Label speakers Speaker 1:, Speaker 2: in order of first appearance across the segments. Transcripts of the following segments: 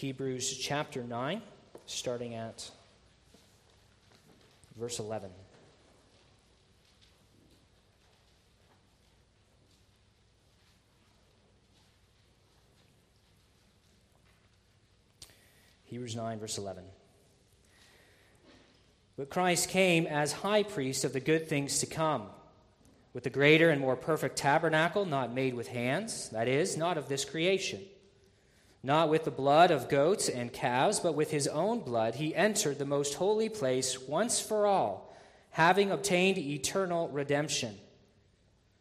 Speaker 1: Hebrews chapter 9, starting at verse 11. Hebrews 9, verse 11. But Christ came as high priest of the good things to come, with the greater and more perfect tabernacle, not made with hands, that is, not of this creation. Not with the blood of goats and calves, but with his own blood, he entered the most holy place once for all, having obtained eternal redemption.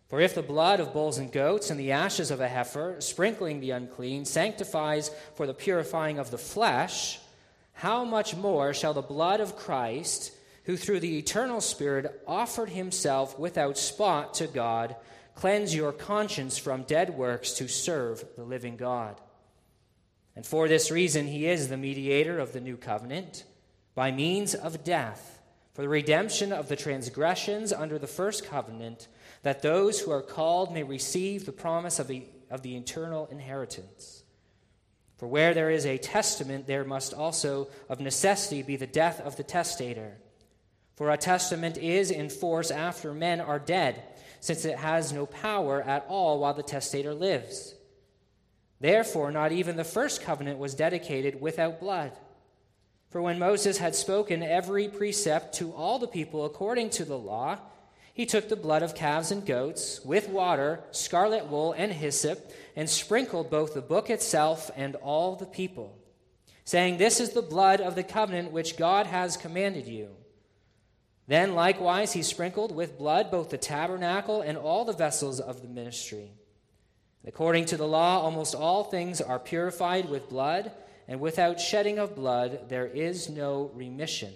Speaker 1: For if the blood of bulls and goats and the ashes of a heifer, sprinkling the unclean, sanctifies for the purifying of the flesh, how much more shall the blood of Christ, who through the eternal Spirit offered himself without spot to God, cleanse your conscience from dead works to serve the living God? And for this reason, he is the mediator of the new covenant by means of death, for the redemption of the transgressions under the first covenant that those who are called may receive the promise of the, of the eternal inheritance. For where there is a testament, there must also of necessity be the death of the testator. For a testament is in force after men are dead, since it has no power at all while the testator lives. Therefore, not even the first covenant was dedicated without blood. For when Moses had spoken every precept to all the people according to the law, he took the blood of calves and goats with water, scarlet wool, and hyssop, and sprinkled both the book itself and all the people, saying, This is the blood of the covenant which God has commanded you. Then likewise he sprinkled with blood both the tabernacle and all the vessels of the ministry. According to the law, almost all things are purified with blood, and without shedding of blood there is no remission.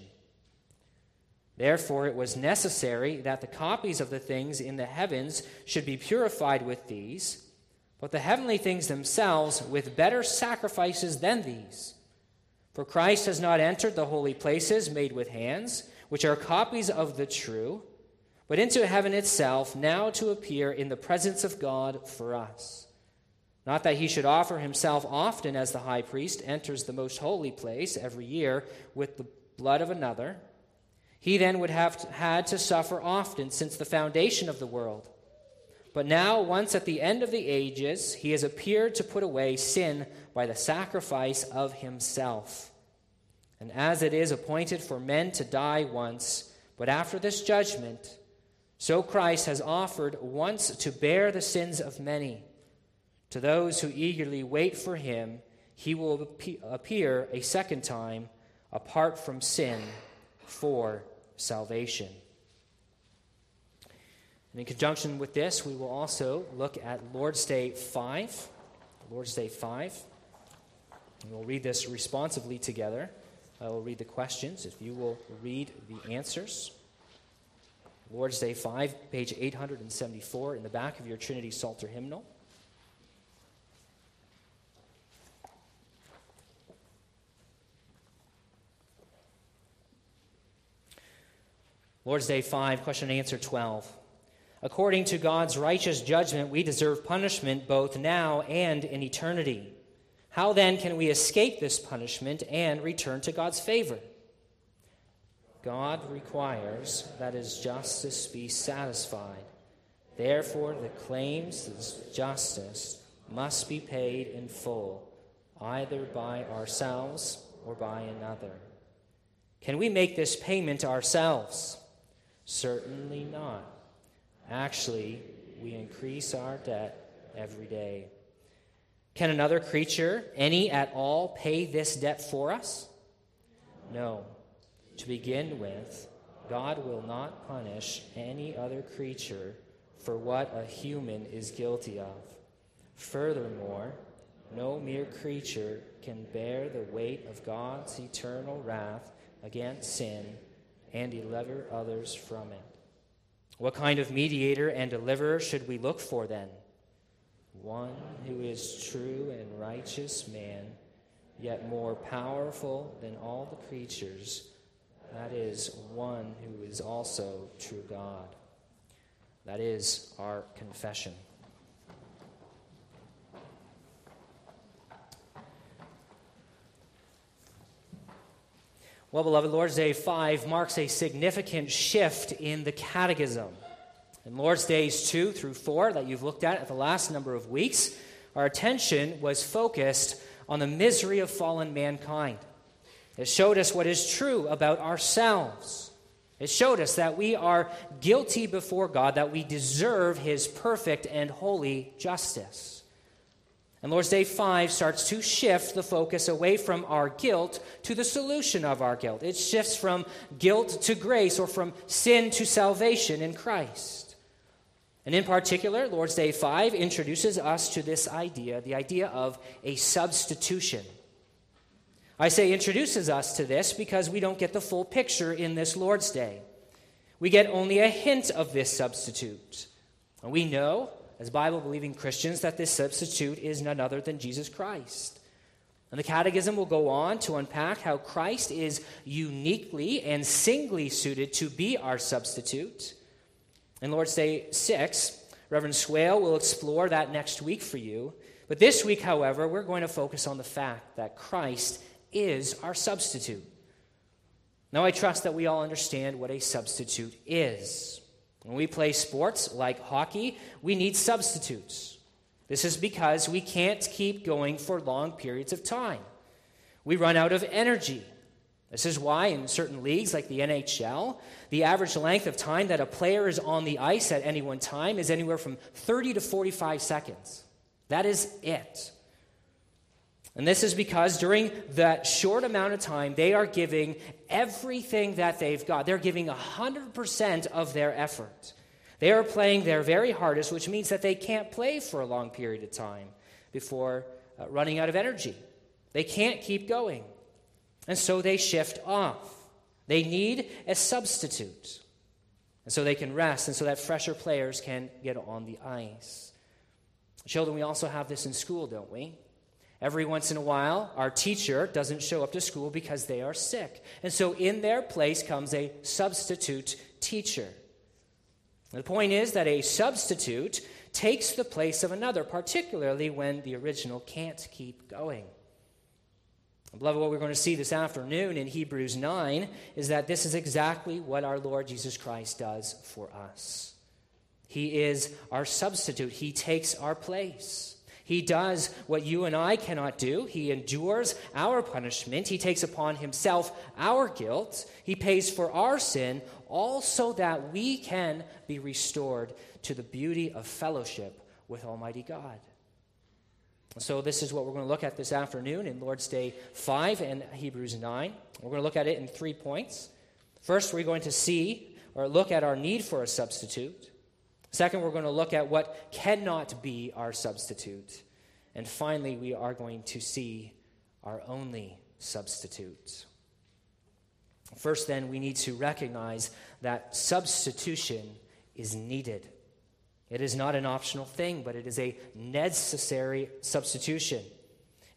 Speaker 1: Therefore, it was necessary that the copies of the things in the heavens should be purified with these, but the heavenly things themselves with better sacrifices than these. For Christ has not entered the holy places made with hands, which are copies of the true, but into heaven itself, now to appear in the presence of God for us. Not that he should offer himself often as the high priest enters the most holy place every year with the blood of another. He then would have had to suffer often since the foundation of the world. But now, once at the end of the ages, he has appeared to put away sin by the sacrifice of himself. And as it is appointed for men to die once, but after this judgment, so Christ has offered once to bear the sins of many. To those who eagerly wait for him, he will appear a second time apart from sin for salvation. And in conjunction with this, we will also look at Lord's Day 5. Lord's Day 5. And we'll read this responsively together. I will read the questions if you will read the answers. Lord's Day 5, page 874, in the back of your Trinity Psalter hymnal. Lord's Day 5, question and answer 12. According to God's righteous judgment, we deserve punishment both now and in eternity. How then can we escape this punishment and return to God's favor? God requires that his justice be satisfied. Therefore, the claims of justice must be paid in full, either by ourselves or by another. Can we make this payment ourselves? Certainly not. Actually, we increase our debt every day. Can another creature, any at all, pay this debt for us? No. To begin with, God will not punish any other creature for what a human is guilty of. Furthermore, no mere creature can bear the weight of God's eternal wrath against sin and deliver others from it. What kind of mediator and deliverer should we look for then? One who is true and righteous man, yet more powerful than all the creatures. That is, one who is also true God. That is our confession. Well, beloved, Lord's Day 5 marks a significant shift in the catechism. In Lord's Days 2 through 4, that you've looked at at the last number of weeks, our attention was focused on the misery of fallen mankind. It showed us what is true about ourselves. It showed us that we are guilty before God, that we deserve His perfect and holy justice. And Lord's Day 5 starts to shift the focus away from our guilt to the solution of our guilt. It shifts from guilt to grace or from sin to salvation in Christ. And in particular, Lord's Day 5 introduces us to this idea the idea of a substitution. I say introduces us to this because we don't get the full picture in this Lord's Day. We get only a hint of this substitute. And we know as Bible believing Christians that this substitute is none other than Jesus Christ. And the Catechism will go on to unpack how Christ is uniquely and singly suited to be our substitute. In Lord's Day 6, Reverend Swale will explore that next week for you. But this week, however, we're going to focus on the fact that Christ is our substitute. Now, I trust that we all understand what a substitute is. When we play sports like hockey, we need substitutes. This is because we can't keep going for long periods of time. We run out of energy. This is why, in certain leagues like the NHL, the average length of time that a player is on the ice at any one time is anywhere from 30 to 45 seconds. That is it. And this is because during that short amount of time, they are giving everything that they've got. They're giving 100% of their effort. They are playing their very hardest, which means that they can't play for a long period of time before uh, running out of energy. They can't keep going. And so they shift off. They need a substitute. And so they can rest, and so that fresher players can get on the ice. Children, we also have this in school, don't we? Every once in a while, our teacher doesn't show up to school because they are sick. And so in their place comes a substitute teacher. The point is that a substitute takes the place of another, particularly when the original can't keep going. Beloved, what we're going to see this afternoon in Hebrews 9 is that this is exactly what our Lord Jesus Christ does for us. He is our substitute, He takes our place. He does what you and I cannot do. He endures our punishment. He takes upon himself our guilt. He pays for our sin, all so that we can be restored to the beauty of fellowship with Almighty God. So, this is what we're going to look at this afternoon in Lord's Day 5 and Hebrews 9. We're going to look at it in three points. First, we're going to see or look at our need for a substitute. Second, we're going to look at what cannot be our substitute. And finally, we are going to see our only substitute. First, then, we need to recognize that substitution is needed. It is not an optional thing, but it is a necessary substitution.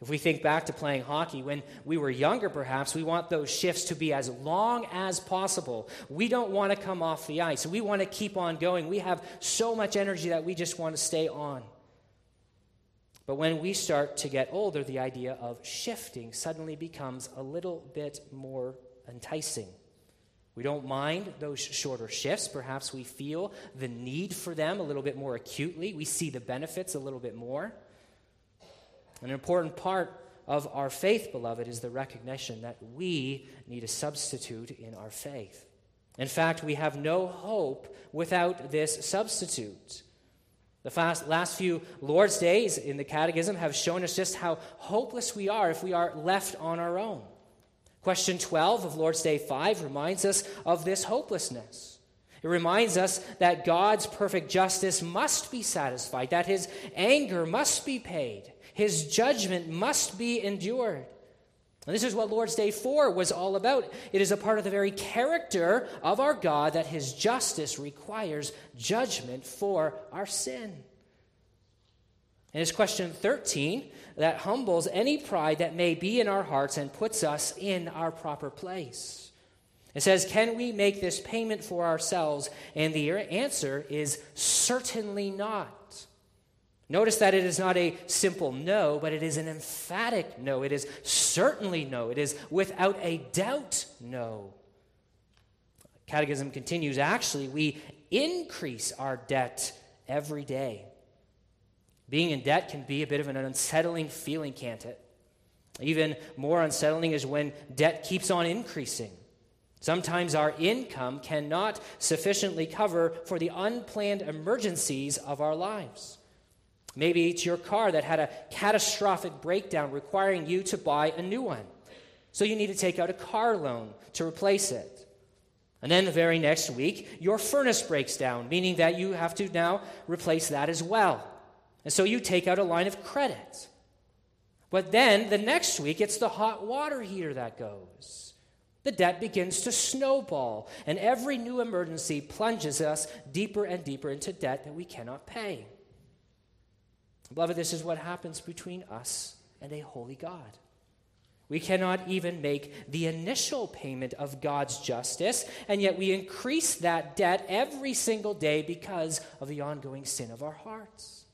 Speaker 1: If we think back to playing hockey, when we were younger, perhaps, we want those shifts to be as long as possible. We don't want to come off the ice. We want to keep on going. We have so much energy that we just want to stay on. But when we start to get older, the idea of shifting suddenly becomes a little bit more enticing. We don't mind those shorter shifts. Perhaps we feel the need for them a little bit more acutely. We see the benefits a little bit more. An important part of our faith, beloved, is the recognition that we need a substitute in our faith. In fact, we have no hope without this substitute. The last few Lord's days in the Catechism have shown us just how hopeless we are if we are left on our own. Question 12 of Lord's Day 5 reminds us of this hopelessness. It reminds us that God's perfect justice must be satisfied, that his anger must be paid, his judgment must be endured. And this is what Lord's Day 4 was all about. It is a part of the very character of our God that his justice requires judgment for our sin. And it's question 13 that humbles any pride that may be in our hearts and puts us in our proper place. It says, Can we make this payment for ourselves? And the answer is certainly not. Notice that it is not a simple no, but it is an emphatic no. It is certainly no. It is without a doubt no. Catechism continues actually, we increase our debt every day. Being in debt can be a bit of an unsettling feeling, can't it? Even more unsettling is when debt keeps on increasing. Sometimes our income cannot sufficiently cover for the unplanned emergencies of our lives. Maybe it's your car that had a catastrophic breakdown requiring you to buy a new one. So you need to take out a car loan to replace it. And then the very next week, your furnace breaks down, meaning that you have to now replace that as well. And so you take out a line of credit. But then the next week, it's the hot water heater that goes. The debt begins to snowball, and every new emergency plunges us deeper and deeper into debt that we cannot pay. Beloved, this is what happens between us and a holy God. We cannot even make the initial payment of God's justice, and yet we increase that debt every single day because of the ongoing sin of our hearts.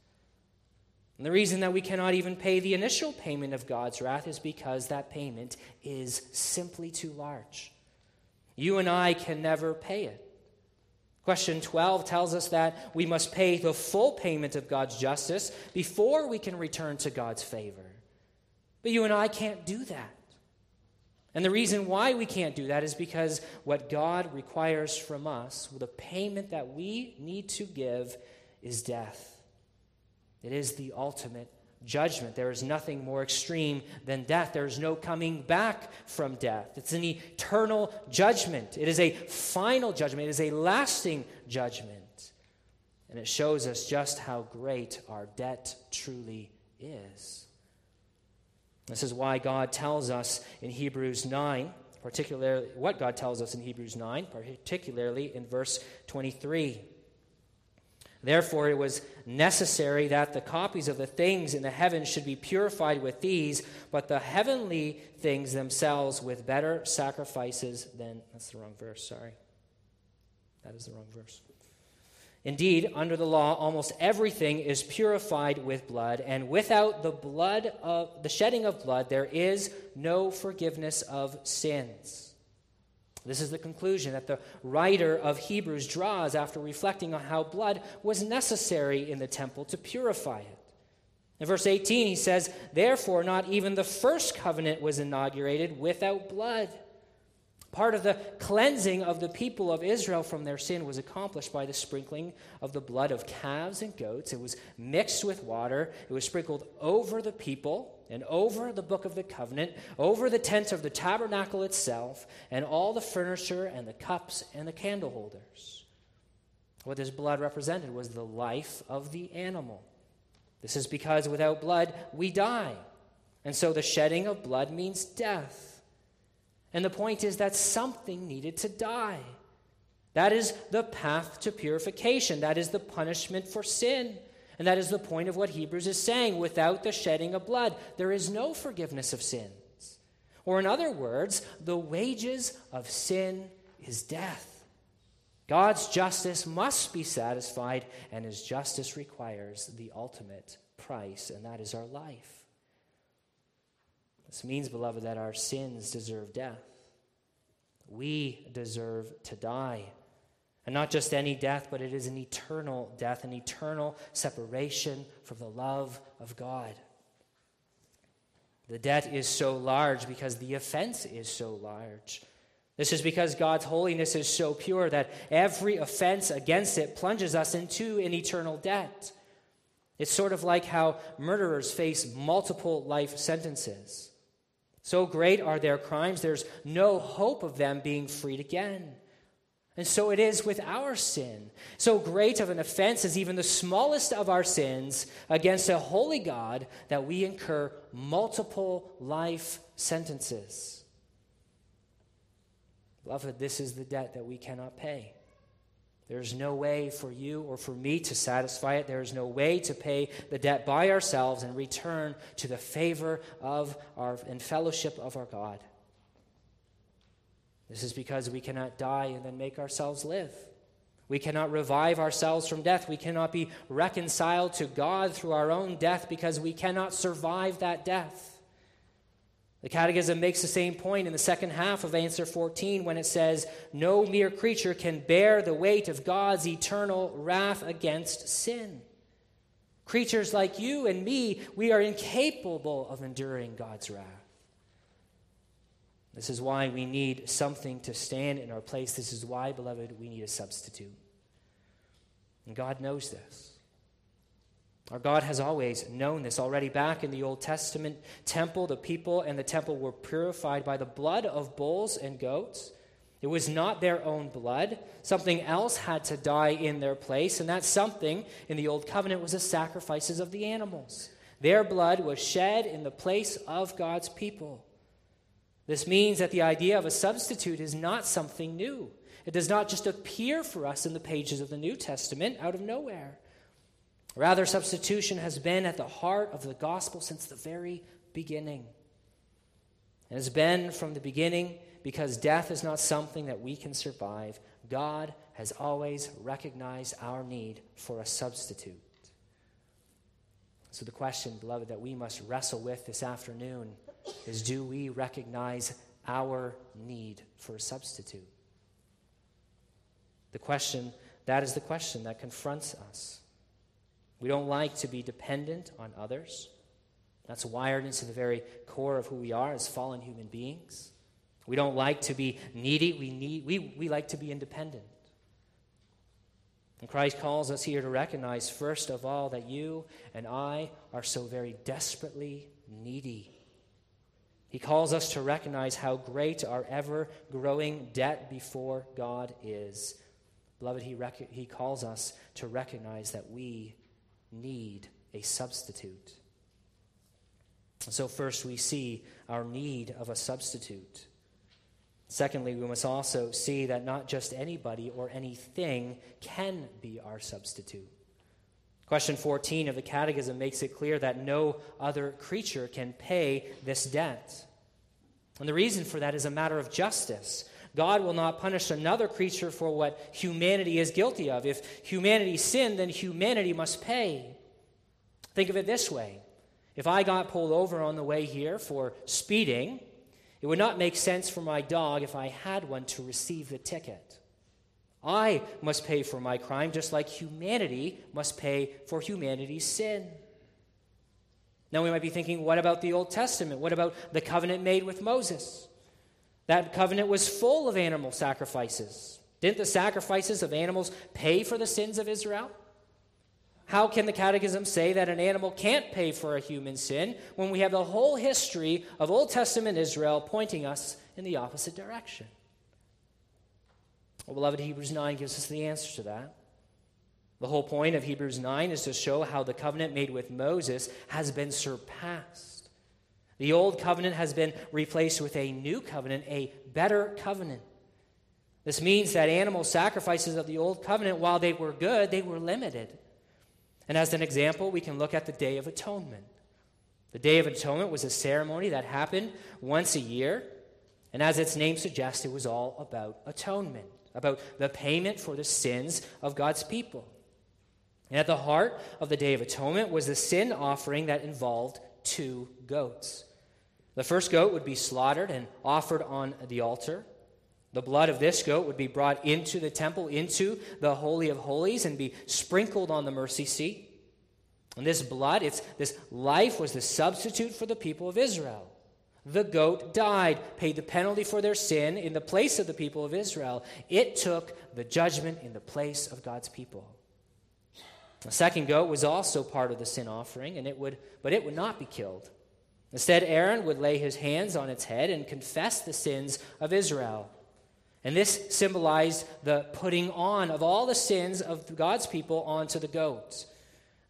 Speaker 1: And the reason that we cannot even pay the initial payment of God's wrath is because that payment is simply too large. You and I can never pay it. Question 12 tells us that we must pay the full payment of God's justice before we can return to God's favor. But you and I can't do that. And the reason why we can't do that is because what God requires from us, the payment that we need to give, is death. It is the ultimate judgment. There is nothing more extreme than death. There is no coming back from death. It's an eternal judgment. It is a final judgment. It is a lasting judgment. And it shows us just how great our debt truly is. This is why God tells us in Hebrews 9, particularly what God tells us in Hebrews 9, particularly in verse 23. Therefore, it was necessary that the copies of the things in the heavens should be purified with these, but the heavenly things themselves with better sacrifices than. That's the wrong verse, sorry. That is the wrong verse. Indeed, under the law, almost everything is purified with blood, and without the blood of the shedding of blood, there is no forgiveness of sins. This is the conclusion that the writer of Hebrews draws after reflecting on how blood was necessary in the temple to purify it. In verse 18, he says, Therefore, not even the first covenant was inaugurated without blood. Part of the cleansing of the people of Israel from their sin was accomplished by the sprinkling of the blood of calves and goats. It was mixed with water, it was sprinkled over the people and over the book of the covenant, over the tent of the tabernacle itself, and all the furniture and the cups and the candle holders. What this blood represented was the life of the animal. This is because without blood, we die. And so the shedding of blood means death. And the point is that something needed to die. That is the path to purification. That is the punishment for sin. And that is the point of what Hebrews is saying. Without the shedding of blood, there is no forgiveness of sins. Or, in other words, the wages of sin is death. God's justice must be satisfied, and his justice requires the ultimate price, and that is our life. This means, beloved, that our sins deserve death. We deserve to die. And not just any death, but it is an eternal death, an eternal separation from the love of God. The debt is so large because the offense is so large. This is because God's holiness is so pure that every offense against it plunges us into an eternal debt. It's sort of like how murderers face multiple life sentences. So great are their crimes, there's no hope of them being freed again. And so it is with our sin. So great of an offense is even the smallest of our sins against a holy God that we incur multiple life sentences. Beloved, this is the debt that we cannot pay. There is no way for you or for me to satisfy it. There is no way to pay the debt by ourselves and return to the favor of our and fellowship of our God. This is because we cannot die and then make ourselves live. We cannot revive ourselves from death. We cannot be reconciled to God through our own death because we cannot survive that death. The Catechism makes the same point in the second half of answer 14 when it says, No mere creature can bear the weight of God's eternal wrath against sin. Creatures like you and me, we are incapable of enduring God's wrath. This is why we need something to stand in our place. This is why, beloved, we need a substitute. And God knows this. Our God has always known this. Already back in the Old Testament temple, the people and the temple were purified by the blood of bulls and goats. It was not their own blood. Something else had to die in their place, and that something in the Old Covenant was the sacrifices of the animals. Their blood was shed in the place of God's people. This means that the idea of a substitute is not something new. It does not just appear for us in the pages of the New Testament out of nowhere. Rather, substitution has been at the heart of the gospel since the very beginning. It has been from the beginning because death is not something that we can survive. God has always recognized our need for a substitute. So, the question, beloved, that we must wrestle with this afternoon is do we recognize our need for a substitute? The question, that is the question that confronts us. We don't like to be dependent on others. That's wired into the very core of who we are as fallen human beings. We don't like to be needy. We, need, we, we like to be independent. And Christ calls us here to recognize, first of all, that you and I are so very desperately needy. He calls us to recognize how great our ever growing debt before God is. Beloved, he, rec- he calls us to recognize that we need a substitute. So, first, we see our need of a substitute. Secondly, we must also see that not just anybody or anything can be our substitute. Question 14 of the Catechism makes it clear that no other creature can pay this debt. And the reason for that is a matter of justice. God will not punish another creature for what humanity is guilty of. If humanity sinned, then humanity must pay. Think of it this way if I got pulled over on the way here for speeding, it would not make sense for my dog, if I had one, to receive the ticket. I must pay for my crime just like humanity must pay for humanity's sin. Now we might be thinking, what about the Old Testament? What about the covenant made with Moses? That covenant was full of animal sacrifices. Didn't the sacrifices of animals pay for the sins of Israel? How can the Catechism say that an animal can't pay for a human sin when we have the whole history of Old Testament Israel pointing us in the opposite direction? Well, beloved, Hebrews 9 gives us the answer to that. The whole point of Hebrews 9 is to show how the covenant made with Moses has been surpassed. The old covenant has been replaced with a new covenant, a better covenant. This means that animal sacrifices of the old covenant, while they were good, they were limited. And as an example, we can look at the Day of Atonement. The Day of Atonement was a ceremony that happened once a year, and as its name suggests, it was all about atonement, about the payment for the sins of God's people. And at the heart of the Day of Atonement was the sin offering that involved two goats. The first goat would be slaughtered and offered on the altar. The blood of this goat would be brought into the temple, into the Holy of Holies, and be sprinkled on the mercy seat. And this blood, it's, this life, was the substitute for the people of Israel. The goat died, paid the penalty for their sin in the place of the people of Israel. It took the judgment in the place of God's people. The second goat was also part of the sin offering, and it would, but it would not be killed. Instead, Aaron would lay his hands on its head and confess the sins of Israel. And this symbolized the putting on of all the sins of God's people onto the goat.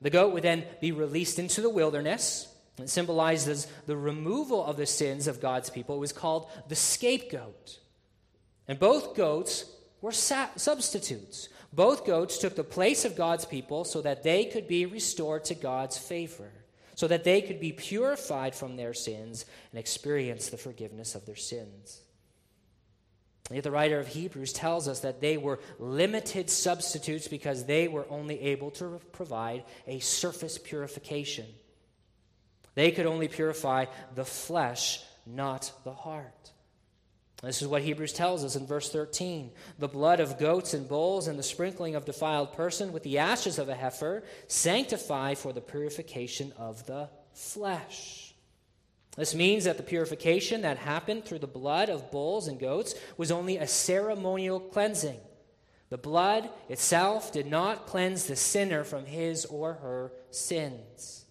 Speaker 1: The goat would then be released into the wilderness. It symbolizes the removal of the sins of God's people. It was called the scapegoat. And both goats were substitutes. Both goats took the place of God's people so that they could be restored to God's favor so that they could be purified from their sins and experience the forgiveness of their sins. Yet the writer of Hebrews tells us that they were limited substitutes because they were only able to provide a surface purification. They could only purify the flesh, not the heart. This is what Hebrews tells us in verse 13. The blood of goats and bulls and the sprinkling of defiled person with the ashes of a heifer sanctify for the purification of the flesh. This means that the purification that happened through the blood of bulls and goats was only a ceremonial cleansing. The blood itself did not cleanse the sinner from his or her sins.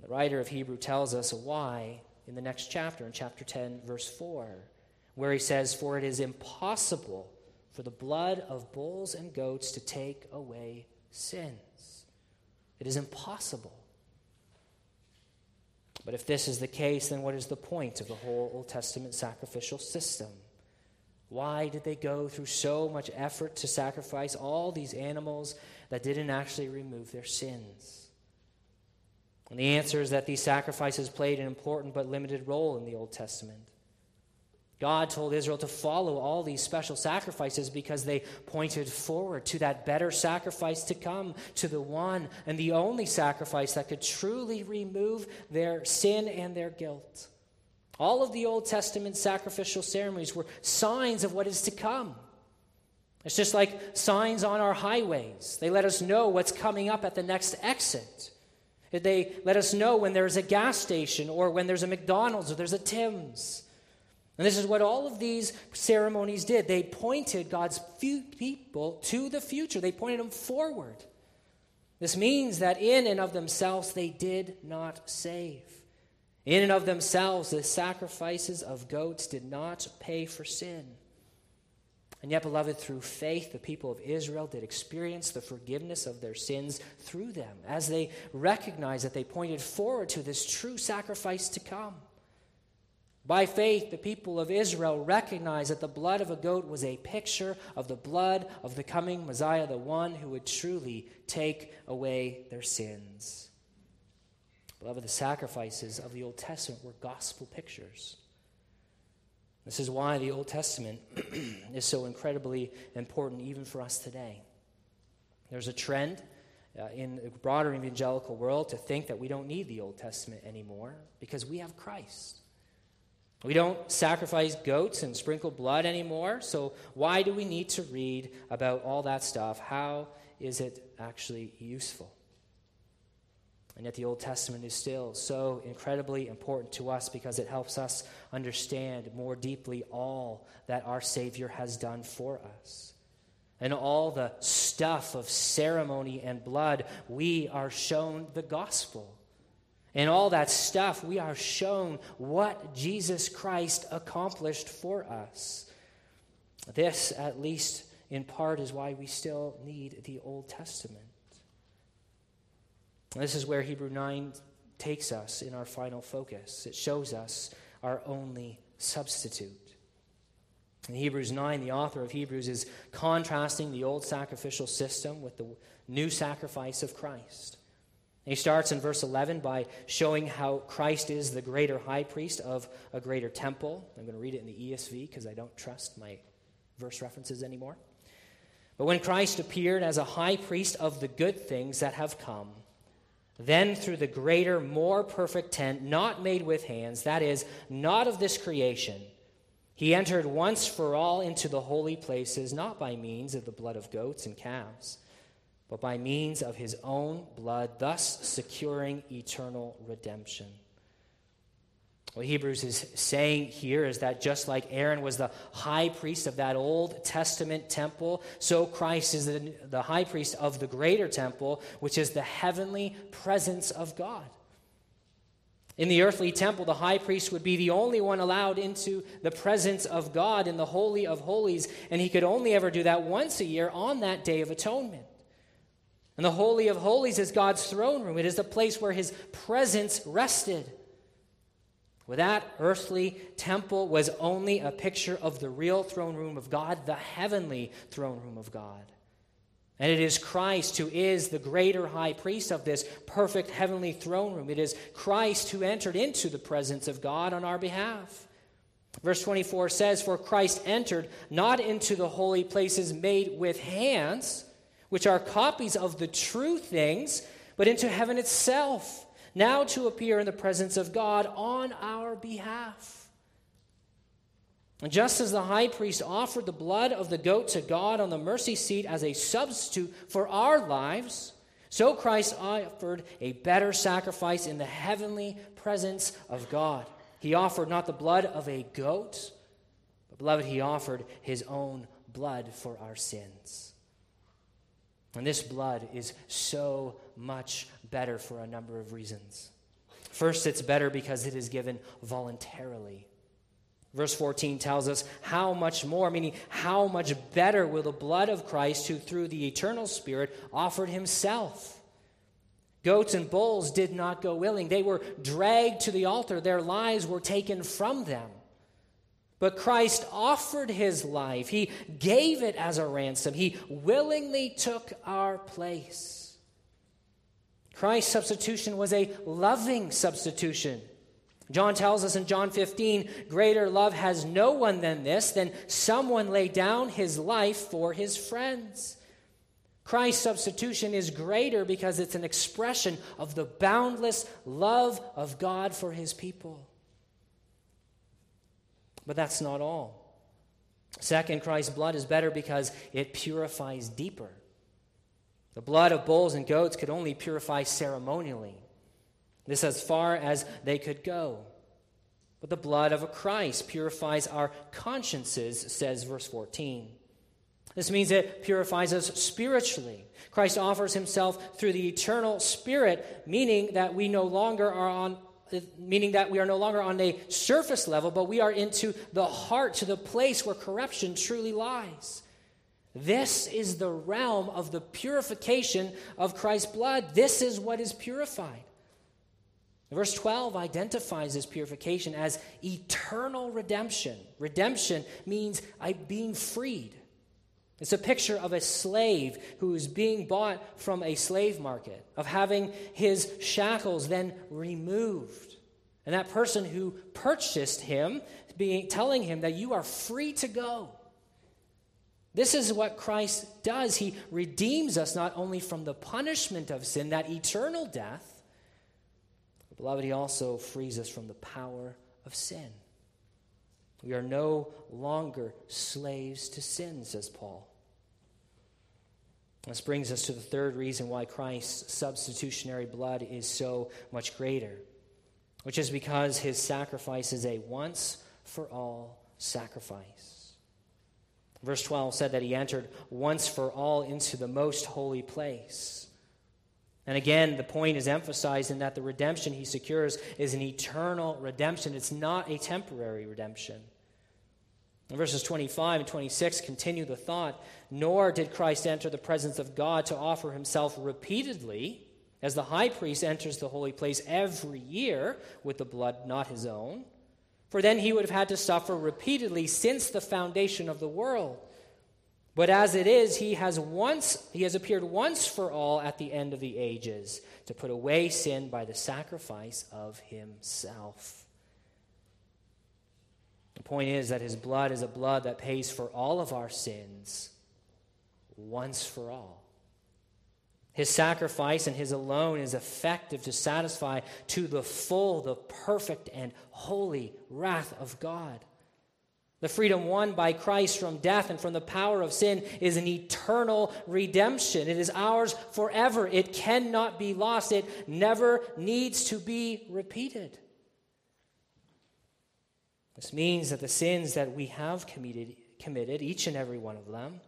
Speaker 1: The writer of Hebrew tells us why in the next chapter, in chapter 10, verse 4 where he says, For it is impossible for the blood of bulls and goats to take away sins. It is impossible. But if this is the case, then what is the point of the whole Old Testament sacrificial system? Why did they go through so much effort to sacrifice all these animals that didn't actually remove their sins? And the answer is that these sacrifices played an important but limited role in the Old Testament. God told Israel to follow all these special sacrifices because they pointed forward to that better sacrifice to come, to the one and the only sacrifice that could truly remove their sin and their guilt. All of the Old Testament sacrificial ceremonies were signs of what is to come. It's just like signs on our highways. They let us know what's coming up at the next exit. They let us know when there's a gas station or when there's a McDonald's or there's a Tim's. And this is what all of these ceremonies did. They pointed God's people to the future, they pointed them forward. This means that in and of themselves, they did not save. In and of themselves, the sacrifices of goats did not pay for sin. And yet, beloved, through faith, the people of Israel did experience the forgiveness of their sins through them as they recognized that they pointed forward to this true sacrifice to come. By faith, the people of Israel recognized that the blood of a goat was a picture of the blood of the coming Messiah, the one who would truly take away their sins. Beloved, the sacrifices of the Old Testament were gospel pictures. This is why the Old Testament is so incredibly important, even for us today. There's a trend uh, in the broader evangelical world to think that we don't need the Old Testament anymore because we have Christ. We don't sacrifice goats and sprinkle blood anymore, so why do we need to read about all that stuff? How is it actually useful? And yet, the Old Testament is still so incredibly important to us because it helps us understand more deeply all that our Savior has done for us. And all the stuff of ceremony and blood, we are shown the gospel. In all that stuff, we are shown what Jesus Christ accomplished for us. This, at least in part, is why we still need the Old Testament. This is where Hebrew 9 takes us in our final focus. It shows us our only substitute. In Hebrews 9, the author of Hebrews is contrasting the old sacrificial system with the new sacrifice of Christ. He starts in verse 11 by showing how Christ is the greater high priest of a greater temple. I'm going to read it in the ESV because I don't trust my verse references anymore. But when Christ appeared as a high priest of the good things that have come, then through the greater, more perfect tent, not made with hands, that is, not of this creation, he entered once for all into the holy places, not by means of the blood of goats and calves but by means of his own blood, thus securing eternal redemption. What Hebrews is saying here is that just like Aaron was the high priest of that Old Testament temple, so Christ is the, the high priest of the greater temple, which is the heavenly presence of God. In the earthly temple, the high priest would be the only one allowed into the presence of God in the Holy of Holies, and he could only ever do that once a year on that Day of Atonement. And the Holy of Holies is God's throne room, it is the place where his presence rested. Well, that earthly temple was only a picture of the real throne room of God, the heavenly throne room of God. And it is Christ who is the greater high priest of this perfect heavenly throne room. It is Christ who entered into the presence of God on our behalf. Verse 24 says, For Christ entered not into the holy places made with hands, which are copies of the true things, but into heaven itself, now to appear in the presence of God on our behalf. And just as the high priest offered the blood of the goat to God on the mercy seat as a substitute for our lives, so Christ offered a better sacrifice in the heavenly presence of God. He offered not the blood of a goat, but, beloved, he offered his own blood for our sins. And this blood is so much better for a number of reasons. First, it's better because it is given voluntarily. Verse 14 tells us how much more, meaning how much better will the blood of Christ, who through the eternal Spirit offered himself, Goats and bulls did not go willing. They were dragged to the altar, their lives were taken from them. But Christ offered his life, he gave it as a ransom, he willingly took our place. Christ's substitution was a loving substitution. John tells us in John 15, greater love has no one than this, than someone lay down his life for his friends. Christ's substitution is greater because it's an expression of the boundless love of God for his people. But that's not all. Second, Christ's blood is better because it purifies deeper. The blood of bulls and goats could only purify ceremonially. This as far as they could go. But the blood of a Christ purifies our consciences, says verse 14. This means it purifies us spiritually. Christ offers himself through the eternal spirit, meaning that we no longer are on Uh, meaning that we are no longer on a surface level, but we are into the heart, to the place where corruption truly lies. This is the realm of the purification of Christ's blood. This is what is purified. Verse 12 identifies this purification as eternal redemption. Redemption means being freed. It's a picture of a slave who is being bought from a slave market, of having his shackles then removed. And that person who purchased him being telling him that you are free to go. This is what Christ does. He redeems us not only from the punishment of sin, that eternal death, but beloved, he also frees us from the power of sin. We are no longer slaves to sin, says Paul. This brings us to the third reason why Christ's substitutionary blood is so much greater, which is because his sacrifice is a once for all sacrifice. Verse 12 said that he entered once for all into the most holy place. And again, the point is emphasized in that the redemption he secures is an eternal redemption. It's not a temporary redemption. Verses 25 and 26 continue the thought Nor did Christ enter the presence of God to offer himself repeatedly, as the high priest enters the holy place every year with the blood not his own. For then he would have had to suffer repeatedly since the foundation of the world. But as it is, he has once he has appeared once for all at the end of the ages to put away sin by the sacrifice of himself. The point is that his blood is a blood that pays for all of our sins once for all. His sacrifice and his alone is effective to satisfy to the full the perfect and holy wrath of God. The freedom won by Christ from death and from the power of sin is an eternal redemption. It is ours forever. It cannot be lost. It never needs to be repeated. This means that the sins that we have committed, committed, each and every one of them,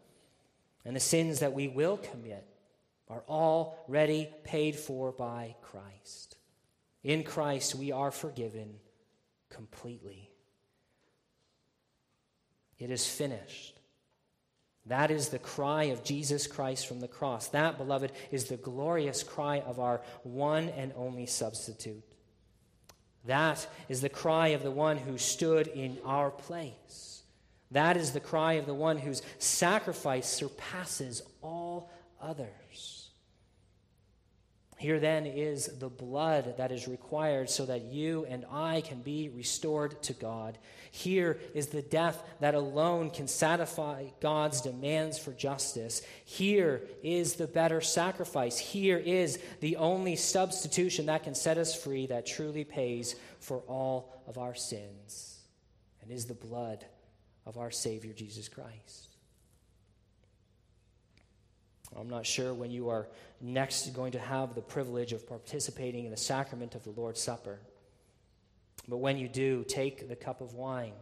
Speaker 1: and the sins that we will commit are already paid for by Christ. In Christ, we are forgiven completely. It is finished. That is the cry of Jesus Christ from the cross. That, beloved, is the glorious cry of our one and only substitute. That is the cry of the one who stood in our place. That is the cry of the one whose sacrifice surpasses all others. Here then is the blood that is required so that you and I can be restored to God. Here is the death that alone can satisfy God's demands for justice. Here is the better sacrifice. Here is the only substitution that can set us free that truly pays for all of our sins and is the blood of our Savior Jesus Christ. I'm not sure when you are next going to have the privilege of participating in the sacrament of the Lord's Supper. But when you do, take the cup of wine.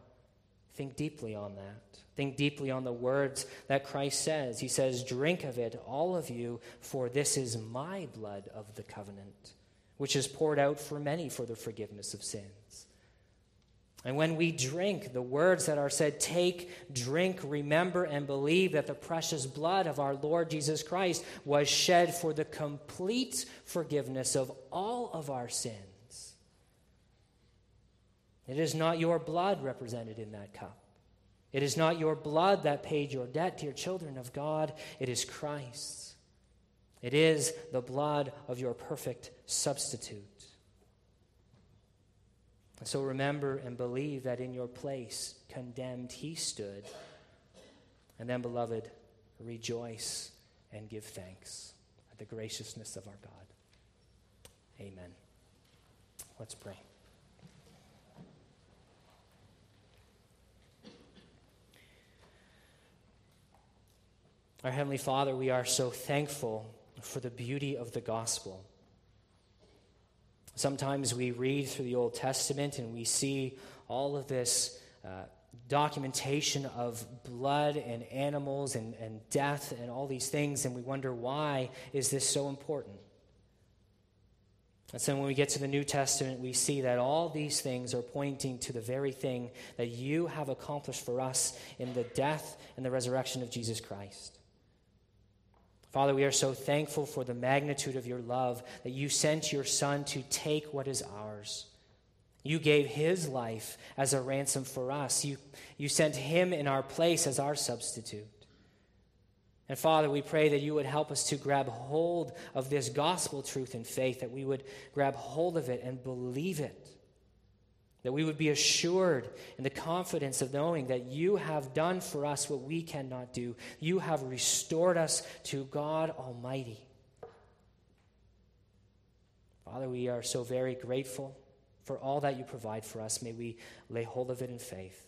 Speaker 1: Think deeply on that. Think deeply on the words that Christ says. He says, Drink of it, all of you, for this is my blood of the covenant, which is poured out for many for the forgiveness of sins. And when we drink, the words that are said, take, drink, remember, and believe that the precious blood of our Lord Jesus Christ was shed for the complete forgiveness of all of our sins. It is not your blood represented in that cup. It is not your blood that paid your debt, dear children of God. It is Christ's. It is the blood of your perfect substitute. So remember and believe that in your place, condemned, he stood. And then, beloved, rejoice and give thanks at the graciousness of our God. Amen. Let's pray. Our Heavenly Father, we are so thankful for the beauty of the gospel. Sometimes we read through the Old Testament and we see all of this uh, documentation of blood and animals and, and death and all these things, and we wonder why is this so important? And so when we get to the New Testament, we see that all these things are pointing to the very thing that you have accomplished for us in the death and the resurrection of Jesus Christ. Father, we are so thankful for the magnitude of your love that you sent your Son to take what is ours. You gave his life as a ransom for us. You, you sent him in our place as our substitute. And Father, we pray that you would help us to grab hold of this gospel truth and faith, that we would grab hold of it and believe it. That we would be assured in the confidence of knowing that you have done for us what we cannot do. You have restored us to God Almighty. Father, we are so very grateful for all that you provide for us. May we lay hold of it in faith.